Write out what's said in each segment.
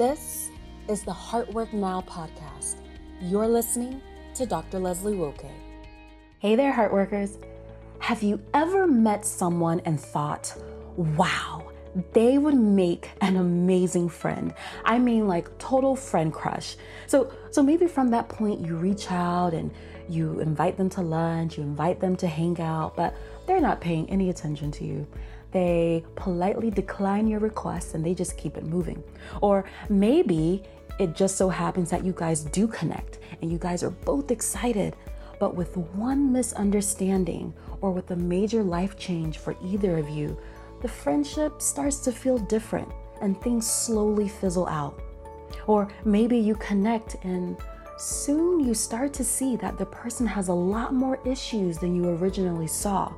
This is the Heartwork Now podcast. You're listening to Dr. Leslie Woke. Hey there, Heartworkers. Have you ever met someone and thought, wow, they would make an amazing friend? I mean, like total friend crush. So, so maybe from that point, you reach out and you invite them to lunch, you invite them to hang out, but they're not paying any attention to you they politely decline your request and they just keep it moving. Or maybe it just so happens that you guys do connect and you guys are both excited, but with one misunderstanding or with a major life change for either of you, the friendship starts to feel different and things slowly fizzle out. Or maybe you connect and soon you start to see that the person has a lot more issues than you originally saw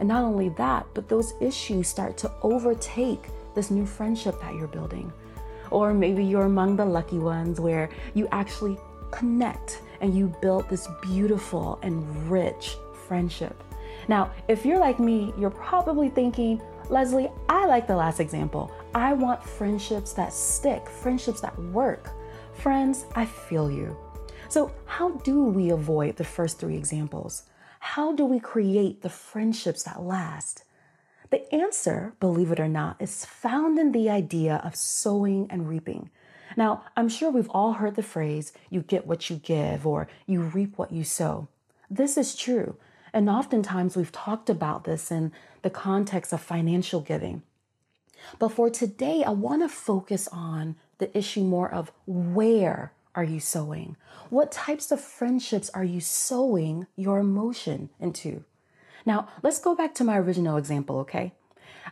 and not only that, but those issues start to overtake this new friendship that you're building. Or maybe you're among the lucky ones where you actually connect and you build this beautiful and rich friendship. Now, if you're like me, you're probably thinking, Leslie, I like the last example. I want friendships that stick, friendships that work. Friends, I feel you. So, how do we avoid the first three examples? How do we create the friendships that last? The answer, believe it or not, is found in the idea of sowing and reaping. Now, I'm sure we've all heard the phrase, you get what you give, or you reap what you sow. This is true, and oftentimes we've talked about this in the context of financial giving. But for today, I want to focus on the issue more of where are you sowing? What types of friendships are you sowing your emotion into? Now, let's go back to my original example, okay?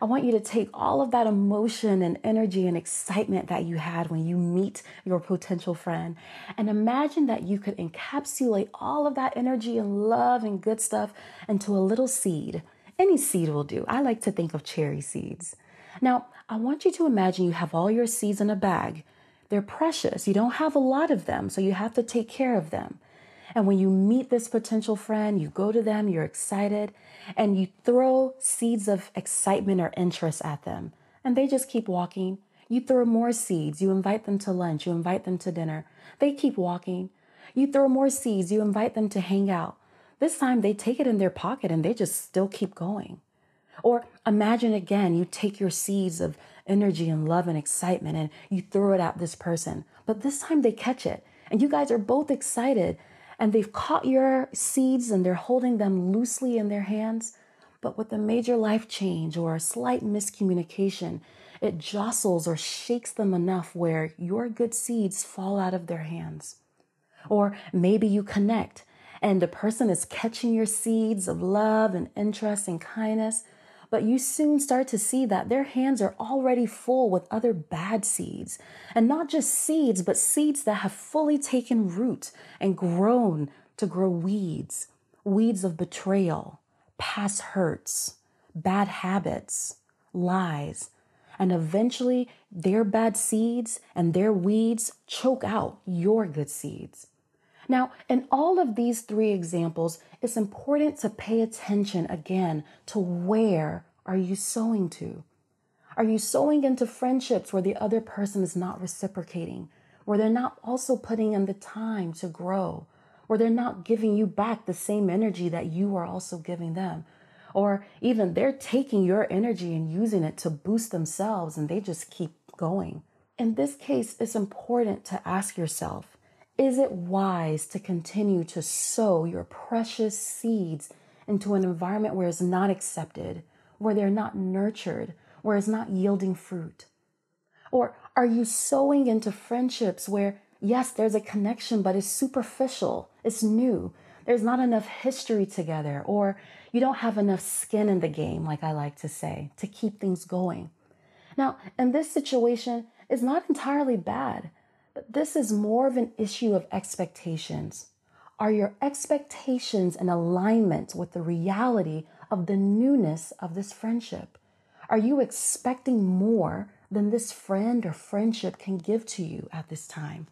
I want you to take all of that emotion and energy and excitement that you had when you meet your potential friend and imagine that you could encapsulate all of that energy and love and good stuff into a little seed. Any seed will do. I like to think of cherry seeds. Now, I want you to imagine you have all your seeds in a bag they're precious. You don't have a lot of them, so you have to take care of them. And when you meet this potential friend, you go to them, you're excited, and you throw seeds of excitement or interest at them, and they just keep walking. You throw more seeds, you invite them to lunch, you invite them to dinner. They keep walking. You throw more seeds, you invite them to hang out. This time they take it in their pocket and they just still keep going. Or imagine again, you take your seeds of energy and love and excitement and you throw it at this person, but this time they catch it and you guys are both excited and they've caught your seeds and they're holding them loosely in their hands. But with a major life change or a slight miscommunication, it jostles or shakes them enough where your good seeds fall out of their hands. Or maybe you connect and the person is catching your seeds of love and interest and kindness, but you soon start to see that their hands are already full with other bad seeds. And not just seeds, but seeds that have fully taken root and grown to grow weeds weeds of betrayal, past hurts, bad habits, lies. And eventually, their bad seeds and their weeds choke out your good seeds. Now, in all of these three examples, it's important to pay attention again to where are you sowing to? Are you sowing into friendships where the other person is not reciprocating, where they're not also putting in the time to grow, where they're not giving you back the same energy that you are also giving them? Or even they're taking your energy and using it to boost themselves and they just keep going. In this case, it's important to ask yourself is it wise to continue to sow your precious seeds into an environment where it's not accepted, where they're not nurtured, where it's not yielding fruit? Or are you sowing into friendships where, yes, there's a connection, but it's superficial, it's new, there's not enough history together, or you don't have enough skin in the game, like I like to say, to keep things going? Now, in this situation, it's not entirely bad this is more of an issue of expectations. Are your expectations in alignment with the reality of the newness of this friendship? Are you expecting more than this friend or friendship can give to you at this time?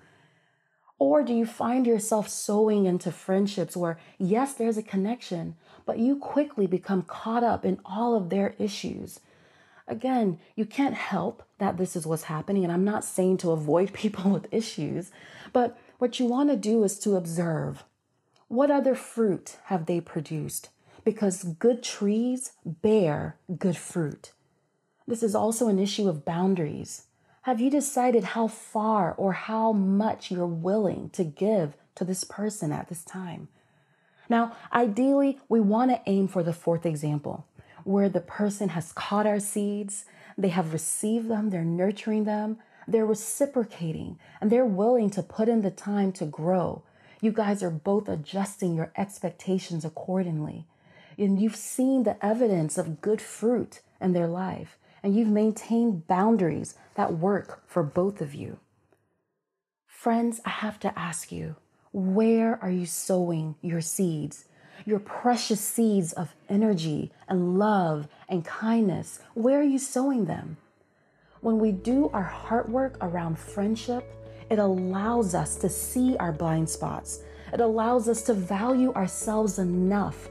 Or do you find yourself sowing into friendships where, yes, there's a connection, but you quickly become caught up in all of their issues? Again, you can't help that this is what's happening. And I'm not saying to avoid people with issues, but what you want to do is to observe what other fruit have they produced? Because good trees bear good fruit. This is also an issue of boundaries. Have you decided how far or how much you're willing to give to this person at this time? Now, ideally, we want to aim for the fourth example, where the person has caught our seeds, they have received them, they're nurturing them, they're reciprocating, and they're willing to put in the time to grow. You guys are both adjusting your expectations accordingly. And you've seen the evidence of good fruit in their life and you've maintained boundaries that work for both of you. Friends, I have to ask you, where are you sowing your seeds? Your precious seeds of energy and love and kindness, where are you sowing them? When we do our heart work around friendship, it allows us to see our blind spots. It allows us to value ourselves enough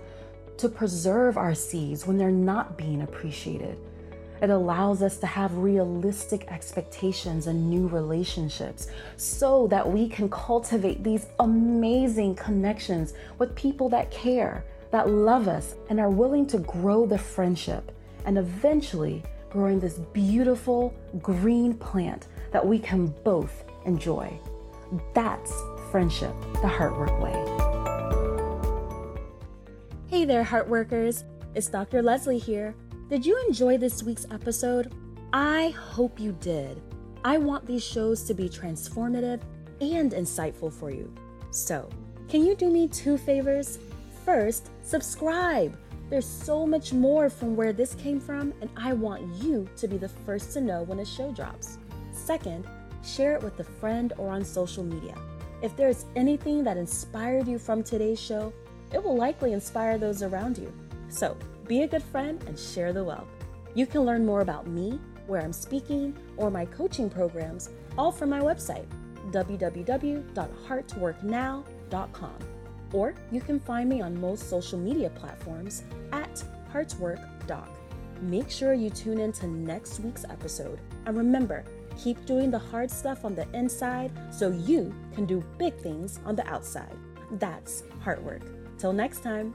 to preserve our seeds when they're not being appreciated. It allows us to have realistic expectations and new relationships so that we can cultivate these amazing connections with people that care, that love us, and are willing to grow the friendship and eventually growing this beautiful green plant that we can both enjoy. That's friendship the Heartwork way. Hey there, Heartworkers. It's Dr. Leslie here did you enjoy this week's episode? I hope you did. I want these shows to be transformative and insightful for you. So, can you do me two favors? First, subscribe. There's so much more from where this came from, and I want you to be the first to know when a show drops. Second, share it with a friend or on social media. If there's anything that inspired you from today's show, it will likely inspire those around you. So, be a good friend and share the wealth. You can learn more about me, where I'm speaking, or my coaching programs, all from my website, www.heartworknow.com. Or you can find me on most social media platforms at HeartWorkDoc. Make sure you tune in to next week's episode. And remember, keep doing the hard stuff on the inside so you can do big things on the outside. That's Heartwork. Till next time.